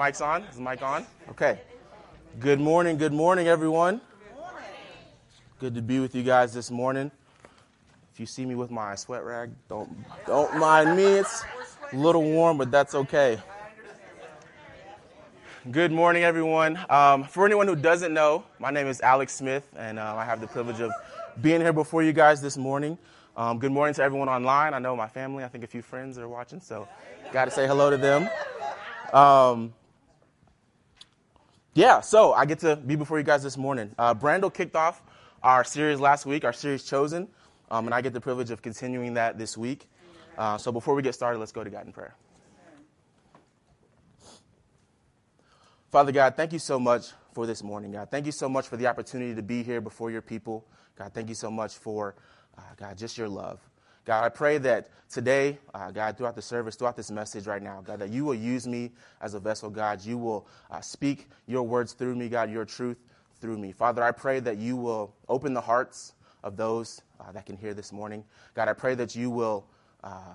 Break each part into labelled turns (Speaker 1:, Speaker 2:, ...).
Speaker 1: Mic's on? Is the mic on? Okay. Good morning. Good morning, everyone. Good to be with you guys this morning. If you see me with my sweat rag, don't don't mind me. It's a little warm, but that's okay. Good morning, everyone. Um, for anyone who doesn't know, my name is Alex Smith, and uh, I have the privilege of being here before you guys this morning. Um, good morning to everyone online. I know my family. I think a few friends are watching, so got to say hello to them. Um, yeah, so I get to be before you guys this morning. Uh, Brando kicked off our series last week, our series Chosen, um, and I get the privilege of continuing that this week. Uh, so before we get started, let's go to God in prayer. Father God, thank you so much for this morning, God. Thank you so much for the opportunity to be here before your people. God, thank you so much for, uh, God, just your love. God, I pray that today, uh, God, throughout the service, throughout this message right now, God, that you will use me as a vessel, God. You will uh, speak your words through me, God, your truth through me. Father, I pray that you will open the hearts of those uh, that can hear this morning. God, I pray that you will uh,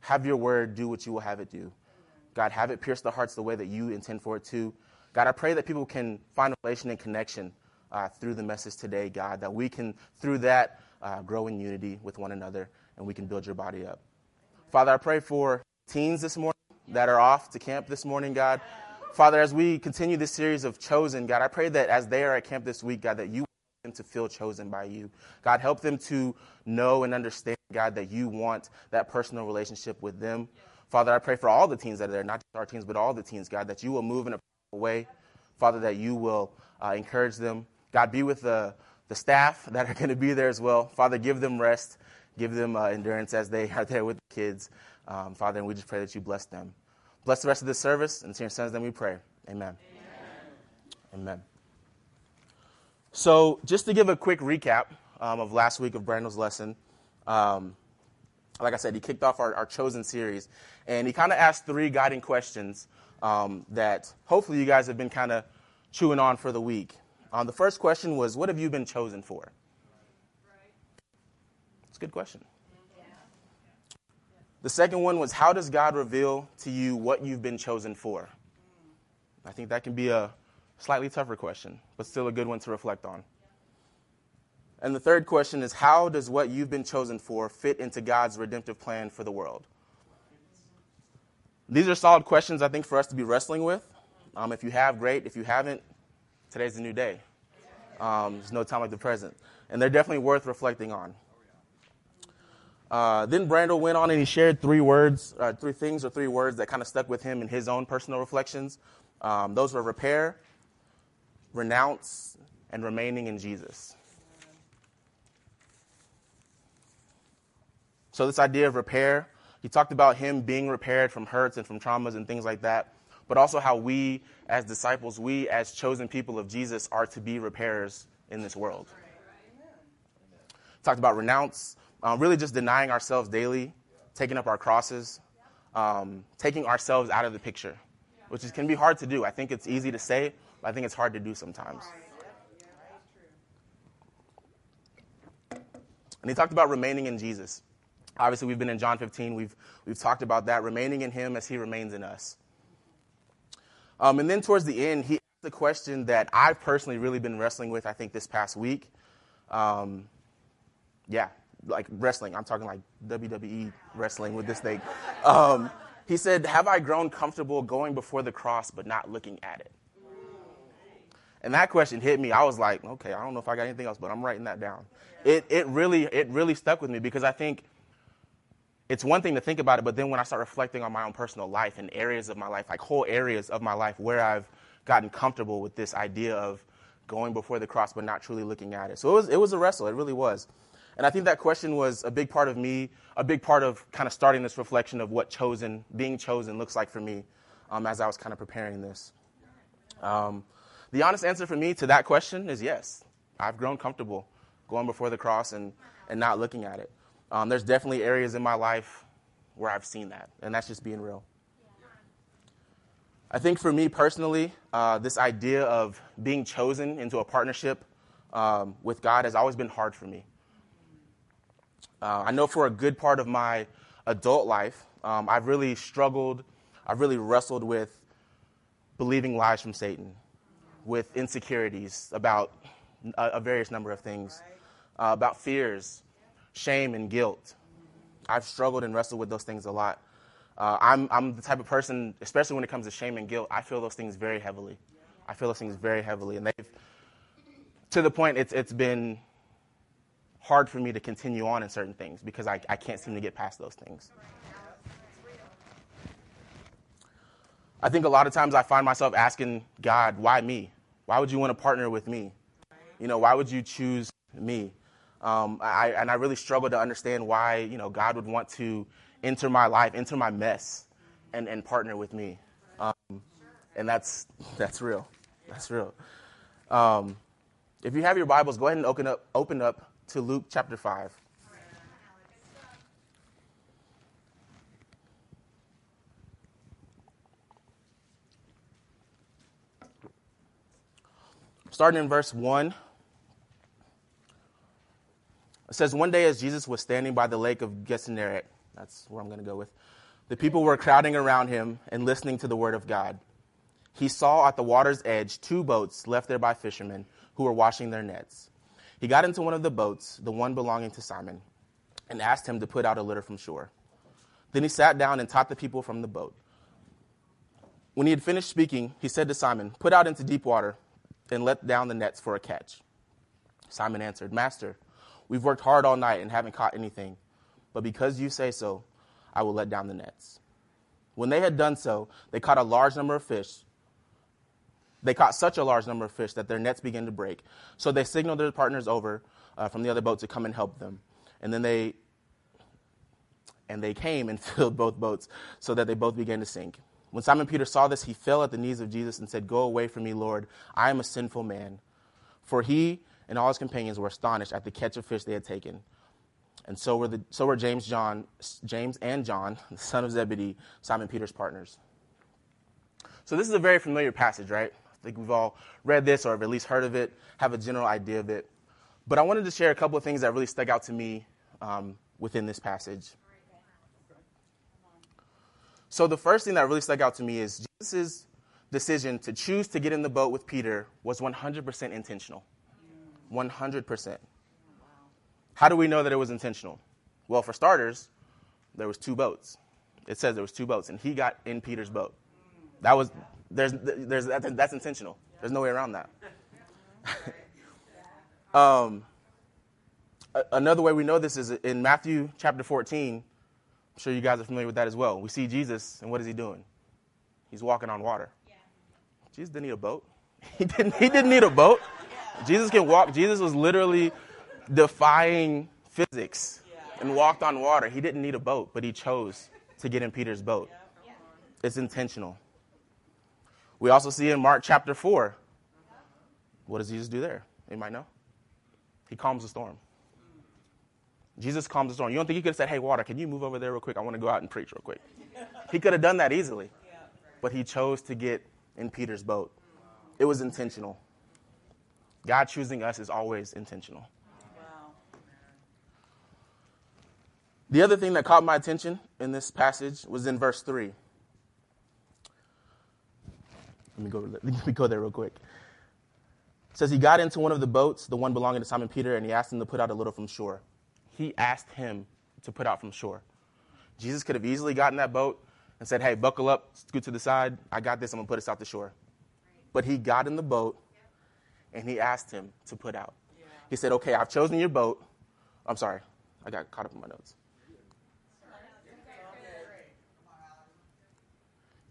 Speaker 1: have your word do what you will have it do. God, have it pierce the hearts the way that you intend for it to. God, I pray that people can find relation and connection uh, through the message today, God, that we can, through that, uh, grow in unity with one another and we can build your body up. Father, I pray for teens this morning that are off to camp this morning, God. Father, as we continue this series of chosen, God, I pray that as they are at camp this week, God, that you them to feel chosen by you. God, help them to know and understand, God, that you want that personal relationship with them. Father, I pray for all the teens that are there, not just our teens, but all the teens, God, that you will move in a way. Father, that you will uh, encourage them. God, be with the, the staff that are going to be there as well. Father, give them rest give them uh, endurance as they are there with the kids. Um, Father, and we just pray that you bless them. Bless the rest of this service, and to your son's name we pray. Amen. Amen. Amen. So, just to give a quick recap um, of last week of Brandon's lesson, um, like I said, he kicked off our, our chosen series, and he kind of asked three guiding questions um, that hopefully you guys have been kind of chewing on for the week. Um, the first question was, What have you been chosen for? It's a good question. The second one was how does God reveal to you what you've been chosen for? I think that can be a slightly tougher question, but still a good one to reflect on. And the third question is how does what you've been chosen for fit into God's redemptive plan for the world? These are solid questions, I think, for us to be wrestling with. Um, if you have, great. If you haven't, today's a new day. Um, there's no time like the present. And they're definitely worth reflecting on. Uh, then Brando went on and he shared three words, uh, three things or three words that kind of stuck with him in his own personal reflections. Um, those were repair, renounce, and remaining in Jesus. So, this idea of repair, he talked about him being repaired from hurts and from traumas and things like that, but also how we, as disciples, we, as chosen people of Jesus, are to be repairers in this world. Talked about renounce, um, really just denying ourselves daily, taking up our crosses, um, taking ourselves out of the picture, which is, can be hard to do. I think it's easy to say, but I think it's hard to do sometimes. And he talked about remaining in Jesus. Obviously, we've been in John 15. We've, we've talked about that, remaining in him as he remains in us. Um, and then towards the end, he asked the question that I've personally really been wrestling with, I think, this past week. Um, yeah, like wrestling. I'm talking like WWE wrestling with this thing. Um, he said, Have I grown comfortable going before the cross but not looking at it? And that question hit me. I was like, okay, I don't know if I got anything else, but I'm writing that down. It, it, really, it really stuck with me because I think it's one thing to think about it, but then when I start reflecting on my own personal life and areas of my life, like whole areas of my life where I've gotten comfortable with this idea of going before the cross but not truly looking at it. So it was, it was a wrestle. It really was. And I think that question was a big part of me, a big part of kind of starting this reflection of what chosen, being chosen looks like for me um, as I was kind of preparing this. Um, the honest answer for me to that question is yes. I've grown comfortable going before the cross and, and not looking at it. Um, there's definitely areas in my life where I've seen that, and that's just being real. I think for me personally, uh, this idea of being chosen into a partnership um, with God has always been hard for me. Uh, I know for a good part of my adult life, um, I've really struggled, I've really wrestled with believing lies from Satan, with insecurities about a, a various number of things, uh, about fears, shame, and guilt. I've struggled and wrestled with those things a lot. Uh, I'm, I'm the type of person, especially when it comes to shame and guilt, I feel those things very heavily. I feel those things very heavily. And they've, to the point, it's, it's been hard for me to continue on in certain things because I, I can't seem to get past those things. I think a lot of times I find myself asking God, why me? Why would you want to partner with me? You know, why would you choose me? Um, I, and I really struggle to understand why, you know, God would want to enter my life, enter my mess, and, and partner with me. Um, and that's, that's real. That's real. Um, if you have your Bibles, go ahead and open up, open up to Luke chapter 5. Starting in verse 1, it says, One day as Jesus was standing by the lake of Gennesaret, that's where I'm going to go with, the people were crowding around him and listening to the word of God. He saw at the water's edge two boats left there by fishermen who were washing their nets. He got into one of the boats, the one belonging to Simon, and asked him to put out a litter from shore. Then he sat down and taught the people from the boat. When he had finished speaking, he said to Simon, Put out into deep water and let down the nets for a catch. Simon answered, Master, we've worked hard all night and haven't caught anything, but because you say so, I will let down the nets. When they had done so, they caught a large number of fish. They caught such a large number of fish that their nets began to break. So they signaled their partners over uh, from the other boat to come and help them. And then they and they came and filled both boats so that they both began to sink. When Simon Peter saw this, he fell at the knees of Jesus and said, Go away from me, Lord. I am a sinful man. For he and all his companions were astonished at the catch of fish they had taken. And so were, the, so were James, John, James and John, the son of Zebedee, Simon Peter's partners. So this is a very familiar passage, right? I think we've all read this or have at least heard of it, have a general idea of it. But I wanted to share a couple of things that really stuck out to me um, within this passage. So the first thing that really stuck out to me is Jesus' decision to choose to get in the boat with Peter was 100% intentional. 100%. How do we know that it was intentional? Well, for starters, there was two boats. It says there was two boats, and he got in Peter's boat. That was there's there's that's intentional. There's no way around that. um, another way we know this is in Matthew chapter 14. I'm sure you guys are familiar with that as well. We see Jesus, and what is he doing? He's walking on water. Jesus didn't need a boat. He didn't, he didn't need a boat. Jesus can walk. Jesus was literally defying physics and walked on water. He didn't need a boat, but he chose to get in Peter's boat. It's intentional. We also see in Mark chapter 4. What does Jesus do there? You might know. He calms the storm. Jesus calms the storm. You don't think he could have said, Hey, water, can you move over there real quick? I want to go out and preach real quick. He could have done that easily. But he chose to get in Peter's boat. It was intentional. God choosing us is always intentional. Wow. The other thing that caught my attention in this passage was in verse 3. Let me go, let me go there real quick. It says, He got into one of the boats, the one belonging to Simon Peter, and he asked him to put out a little from shore he asked him to put out from shore. Jesus could have easily gotten that boat and said, Hey, buckle up, scoot to the side. I got this. I'm going to put us out the shore. But he got in the boat and he asked him to put out. Yeah. He said, Okay, I've chosen your boat. I'm sorry. I got caught up in my notes.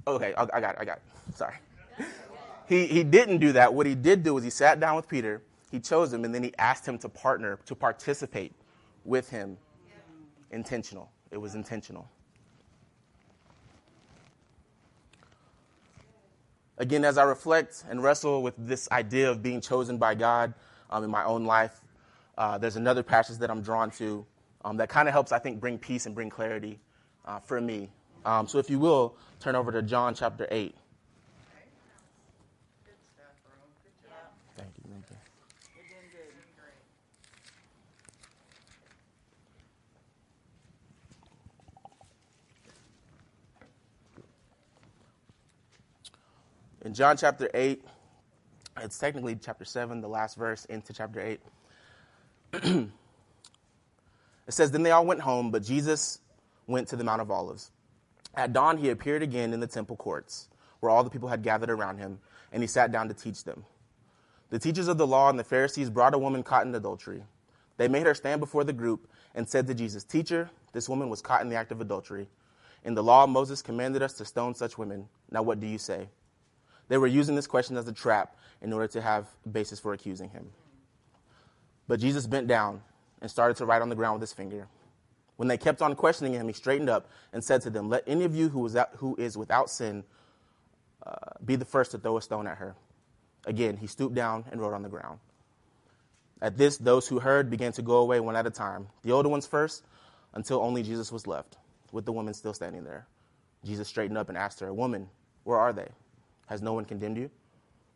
Speaker 1: Okay, I got it. I got it. Sorry. He, he didn't do that. What he did do was he sat down with Peter, he chose him, and then he asked him to partner, to participate with him intentional. It was intentional. Again, as I reflect and wrestle with this idea of being chosen by God um, in my own life, uh, there's another passage that I'm drawn to um, that kind of helps, I think, bring peace and bring clarity uh, for me. Um, so if you will, turn over to John chapter 8. In John chapter 8, it's technically chapter 7, the last verse into chapter 8. it says, Then they all went home, but Jesus went to the Mount of Olives. At dawn, he appeared again in the temple courts, where all the people had gathered around him, and he sat down to teach them. The teachers of the law and the Pharisees brought a woman caught in adultery. They made her stand before the group and said to Jesus, Teacher, this woman was caught in the act of adultery. In the law, Moses commanded us to stone such women. Now, what do you say? They were using this question as a trap in order to have a basis for accusing him. But Jesus bent down and started to write on the ground with his finger. When they kept on questioning him, he straightened up and said to them, Let any of you who is, out, who is without sin uh, be the first to throw a stone at her. Again, he stooped down and wrote on the ground. At this, those who heard began to go away one at a time, the older ones first, until only Jesus was left, with the woman still standing there. Jesus straightened up and asked her, Woman, where are they? Has no one condemned you?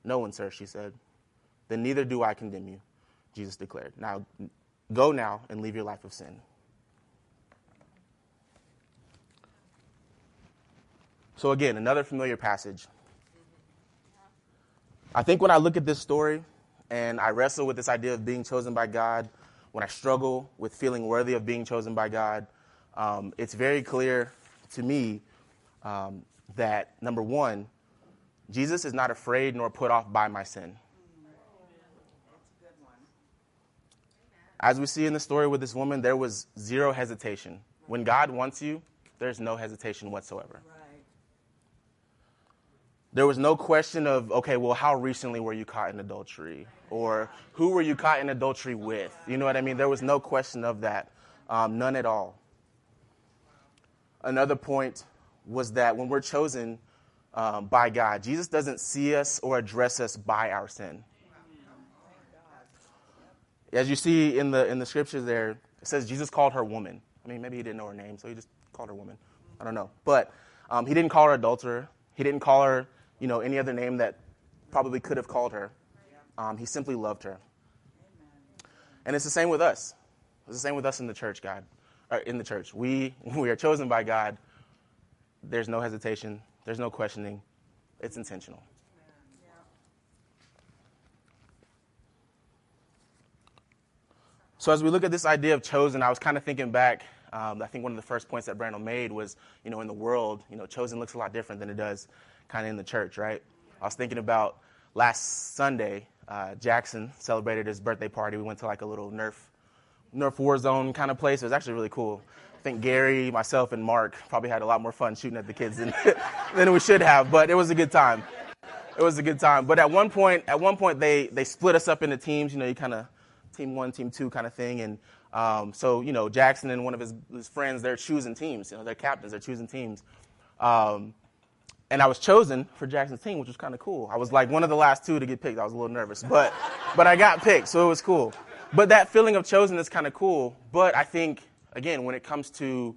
Speaker 1: No one, sir, she said. Then neither do I condemn you, Jesus declared. Now go now and leave your life of sin. So, again, another familiar passage. I think when I look at this story and I wrestle with this idea of being chosen by God, when I struggle with feeling worthy of being chosen by God, um, it's very clear to me um, that, number one, Jesus is not afraid nor put off by my sin. As we see in the story with this woman, there was zero hesitation. When God wants you, there's no hesitation whatsoever. There was no question of, okay, well, how recently were you caught in adultery? Or who were you caught in adultery with? You know what I mean? There was no question of that, um, none at all. Another point was that when we're chosen, um, by God. Jesus doesn't see us or address us by our sin. As you see in the in the scriptures there, it says Jesus called her woman. I mean, maybe he didn't know her name, so he just called her woman. I don't know, but um, he didn't call her adulterer. He didn't call her, you know, any other name that probably could have called her. Um, he simply loved her. And it's the same with us. It's the same with us in the church, God, or in the church. We we are chosen by God. There's no hesitation. There's no questioning. It's intentional. So as we look at this idea of chosen, I was kind of thinking back. Um, I think one of the first points that Brandon made was, you know, in the world, you know, chosen looks a lot different than it does kind of in the church, right? I was thinking about last Sunday, uh, Jackson celebrated his birthday party. We went to like a little Nerf, Nerf war zone kind of place. It was actually really cool. I think Gary, myself, and Mark probably had a lot more fun shooting at the kids than, than we should have, but it was a good time. It was a good time. But at one point, at one point, they, they split us up into teams. You know, you kind of team one, team two kind of thing. And um, so, you know, Jackson and one of his, his friends, they're choosing teams. You know, they're captains. They're choosing teams. Um, and I was chosen for Jackson's team, which was kind of cool. I was like one of the last two to get picked. I was a little nervous, but but I got picked, so it was cool. But that feeling of chosen is kind of cool. But I think again, when it comes to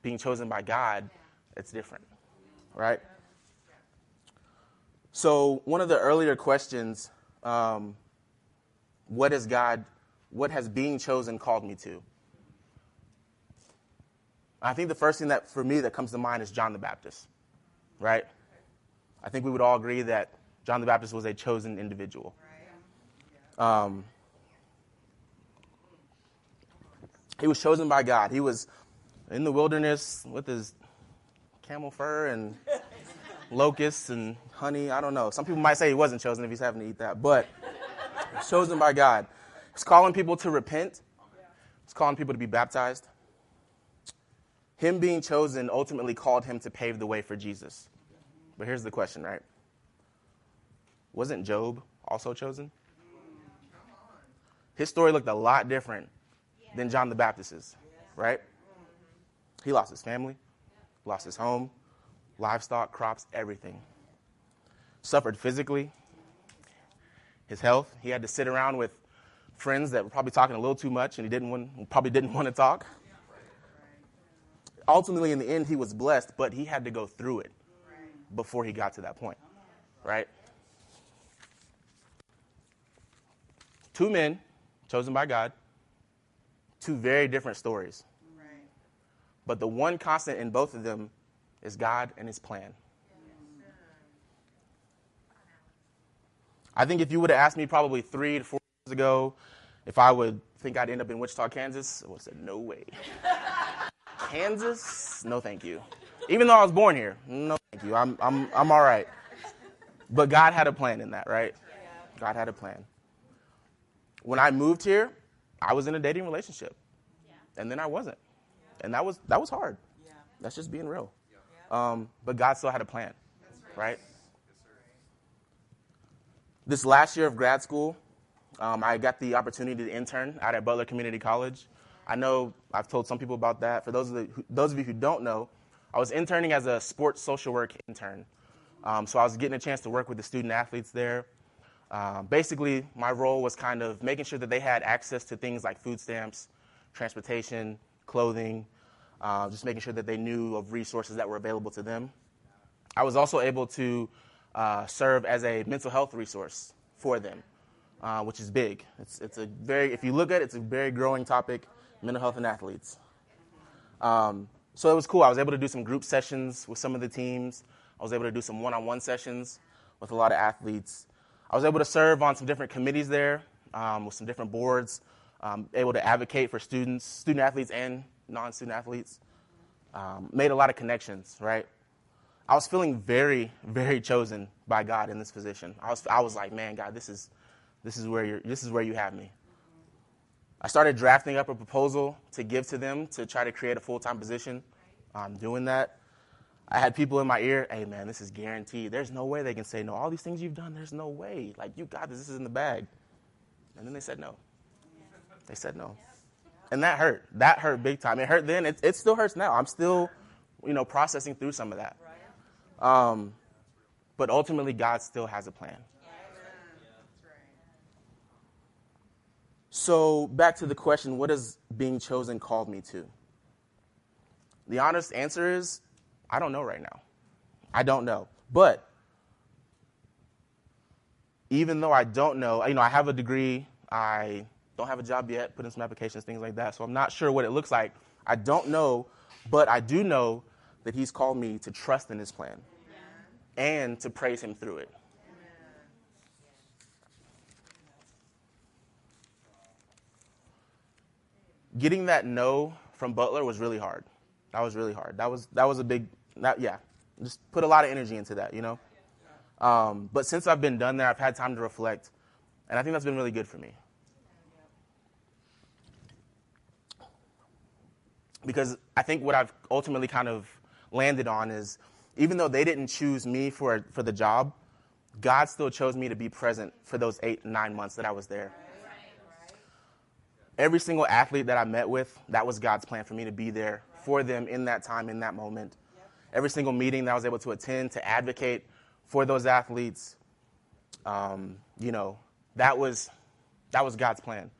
Speaker 1: being chosen by God, it's different, right? So, one of the earlier questions um, what has God, what has being chosen called me to? I think the first thing that, for me, that comes to mind is John the Baptist, right? I think we would all agree that John the Baptist was a chosen individual. Um, he was chosen by God. He was in the wilderness with his camel fur and locusts and honey. I don't know. Some people might say he wasn't chosen if he's having to eat that, but chosen by God. He's calling people to repent. He's calling people to be baptized. Him being chosen ultimately called him to pave the way for Jesus. But here's the question, right? Wasn't Job also chosen? His story looked a lot different than John the Baptist's, right? He lost his family, lost his home, livestock, crops, everything. Suffered physically, his health. He had to sit around with friends that were probably talking a little too much and he didn't want, probably didn't want to talk. Ultimately, in the end, he was blessed, but he had to go through it before he got to that point, right? Two men chosen by God, two very different stories. Right. But the one constant in both of them is God and his plan. I think if you would have asked me probably three to four years ago if I would think I'd end up in Wichita, Kansas, I would have said, no way. Kansas? No, thank you. Even though I was born here, no, thank you. I'm, I'm, I'm all right. But God had a plan in that, right? God had a plan. When I moved here, I was in a dating relationship, and then I wasn't, and that was that was hard. That's just being real. Um, but God still had a plan, right? This last year of grad school, um, I got the opportunity to intern out at Butler Community College. I know I've told some people about that. For those of, the, those of you who don't know, I was interning as a sports social work intern. Um, so I was getting a chance to work with the student athletes there. Um, basically, my role was kind of making sure that they had access to things like food stamps, transportation, clothing, uh, just making sure that they knew of resources that were available to them. I was also able to uh, serve as a mental health resource for them, uh, which is big. It's, it's a very, if you look at it, it's a very growing topic, mental health and athletes. Um, so it was cool. I was able to do some group sessions with some of the teams. I was able to do some one-on-one sessions with a lot of athletes. I was able to serve on some different committees there um, with some different boards, um, able to advocate for students, student athletes, and non-student athletes. Um, made a lot of connections, right? I was feeling very, very chosen by God in this position. I was, I was like, man, God, this is, this is where you're, this is where you have me. I started drafting up a proposal to give to them to try to create a full-time position. I'm doing that. I had people in my ear, hey man, this is guaranteed. There's no way they can say no. All these things you've done, there's no way. Like you got this, this is in the bag. And then they said no. They said no. And that hurt. That hurt big time. It hurt then. It, it still hurts now. I'm still, you know, processing through some of that. Um, but ultimately, God still has a plan. So, back to the question what has being chosen called me to? The honest answer is I don't know right now. I don't know. But even though I don't know, you know, I have a degree, I don't have a job yet, put in some applications, things like that. So I'm not sure what it looks like. I don't know, but I do know that He's called me to trust in His plan and to praise Him through it. Getting that no from Butler was really hard. That was really hard. That was that was a big that, yeah. Just put a lot of energy into that, you know. Um, but since I've been done there, I've had time to reflect, and I think that's been really good for me. Because I think what I've ultimately kind of landed on is even though they didn't choose me for, for the job, God still chose me to be present for those eight, nine months that I was there. Every single athlete that I met with, that was God's plan for me to be there for them in that time, in that moment. Every single meeting that I was able to attend to advocate for those athletes, um, you know, that was that was God's plan.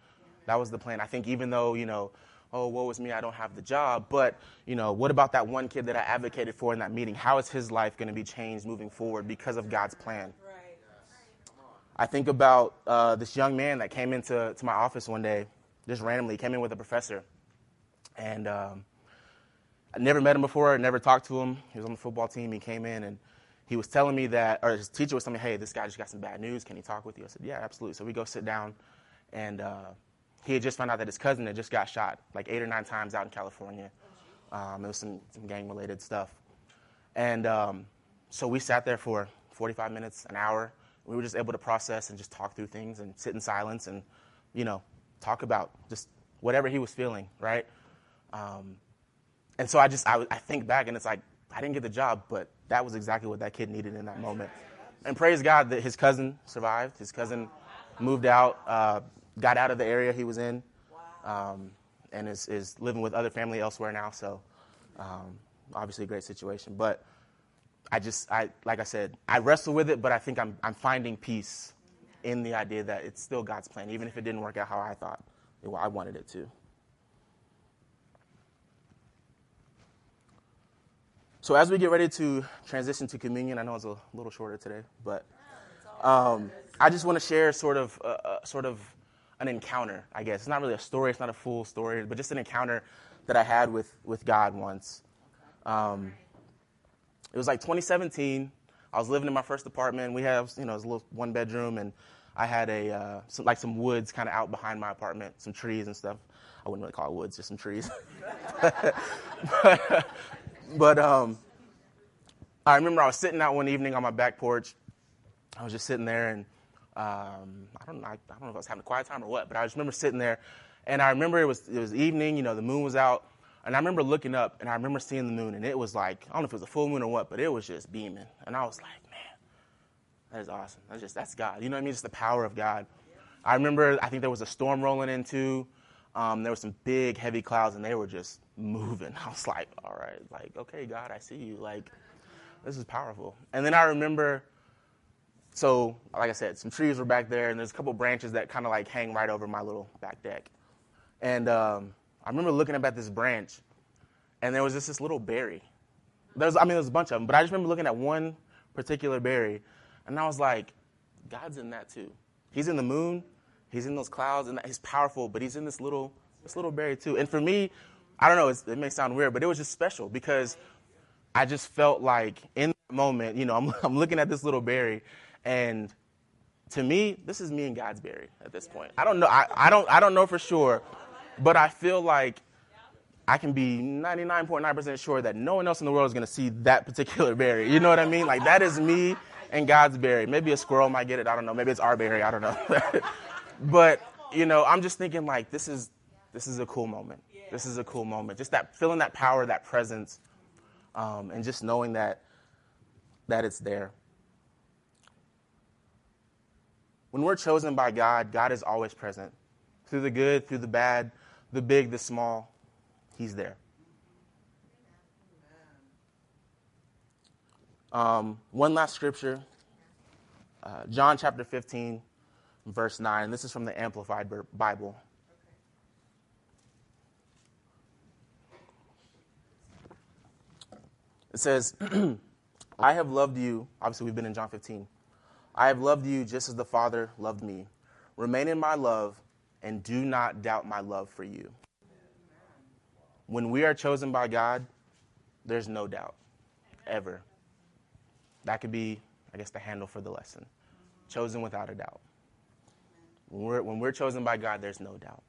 Speaker 1: That was the plan. I think even though, you know, oh, woe is me, I don't have the job. But, you know, what about that one kid that I advocated for in that meeting? How is his life going to be changed moving forward because of God's plan? Right. I think about uh, this young man that came into to my office one day, just randomly, came in with a professor. And um, I never met him before, never talked to him. He was on the football team. He came in and he was telling me that, or his teacher was telling me, hey, this guy just got some bad news. Can he talk with you? I said, yeah, absolutely. So we go sit down and uh, he had just found out that his cousin had just got shot like eight or nine times out in California. Um, it was some, some gang related stuff. And um, so we sat there for 45 minutes, an hour. We were just able to process and just talk through things and sit in silence and, you know, talk about just whatever he was feeling, right? Um, and so I just, I, I think back and it's like, I didn't get the job, but that was exactly what that kid needed in that moment. And praise God that his cousin survived. His cousin moved out, uh, got out of the area he was in, um, and is, is living with other family elsewhere now. So, um, obviously, a great situation. But I just, I like I said, I wrestle with it, but I think I'm, I'm finding peace in the idea that it's still God's plan, even if it didn't work out how I thought I wanted it to. So as we get ready to transition to communion, I know it's a little shorter today, but um, I just want to share sort of, uh, uh, sort of an encounter, I guess. It's not really a story, it's not a full story, but just an encounter that I had with, with God once. Um, it was like 2017. I was living in my first apartment. We have, you know, it was a little one bedroom, and I had a uh, some, like some woods kind of out behind my apartment, some trees and stuff. I wouldn't really call it woods, just some trees. but, um, I remember I was sitting out one evening on my back porch. I was just sitting there, and um, I don't know, I, I don't know if I was having a quiet time or what, but I just remember sitting there, and I remember it was it was evening. You know, the moon was out, and I remember looking up, and I remember seeing the moon, and it was like I don't know if it was a full moon or what, but it was just beaming, and I was like, man, that is awesome. That's just that's God. You know what I mean? Just the power of God. I remember I think there was a storm rolling into. Um, there were some big, heavy clouds, and they were just moving. I was like, all right, like, okay, God, I see you. Like, this is powerful. And then I remember, so, like I said, some trees were back there, and there's a couple branches that kind of like hang right over my little back deck. And um, I remember looking up at this branch, and there was just this little berry. There's, I mean, there's a bunch of them, but I just remember looking at one particular berry, and I was like, God's in that too. He's in the moon, He's in those clouds, and he's powerful, but he's in this little this little berry too. And for me, I don't know, it may sound weird, but it was just special because I just felt like in that moment, you know, I'm, I'm looking at this little berry, and to me, this is me and God's berry at this point. I don't know, I, I don't I don't know for sure, but I feel like I can be 99.9% sure that no one else in the world is going to see that particular berry. You know what I mean? Like that is me and God's berry. Maybe a squirrel might get it. I don't know. Maybe it's our berry. I don't know. but you know, I'm just thinking like this is this is a cool moment. This is a cool moment. Just that feeling that power, that presence, um, and just knowing that that it's there. When we're chosen by God, God is always present. Through the good, through the bad, the big, the small, He's there. Um, one last scripture uh, John chapter 15, verse 9. This is from the Amplified Bible. It says, I have loved you. Obviously, we've been in John 15. I have loved you just as the Father loved me. Remain in my love and do not doubt my love for you. When we are chosen by God, there's no doubt, ever. That could be, I guess, the handle for the lesson. Chosen without a doubt. When we're, when we're chosen by God, there's no doubt.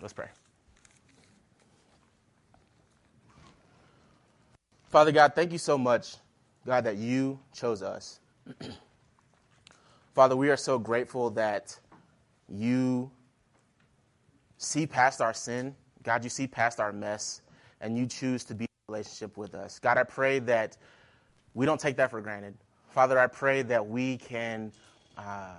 Speaker 1: Let's pray. Father God, thank you so much, God, that you chose us. Father, we are so grateful that you see past our sin. God, you see past our mess, and you choose to be in relationship with us. God, I pray that we don't take that for granted. Father, I pray that we can uh,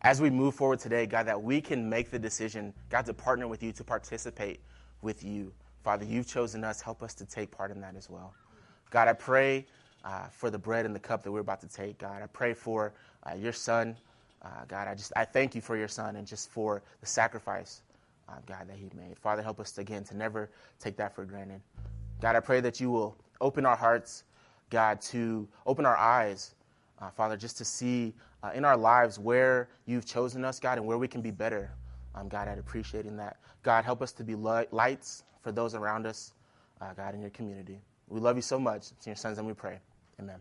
Speaker 1: as we move forward today, God, that we can make the decision, God, to partner with you, to participate with you. Father, you've chosen us. Help us to take part in that as well. God, I pray uh, for the bread and the cup that we're about to take. God, I pray for uh, your son. Uh, God, I just I thank you for your son and just for the sacrifice, uh, God, that he made. Father, help us again to never take that for granted. God, I pray that you will open our hearts, God, to open our eyes, uh, Father, just to see uh, in our lives where you've chosen us, God, and where we can be better. Um, God, I'd appreciating that. God, help us to be lights for those around us, uh, God, in your community. We love you so much. It's in your son's and we pray. Amen.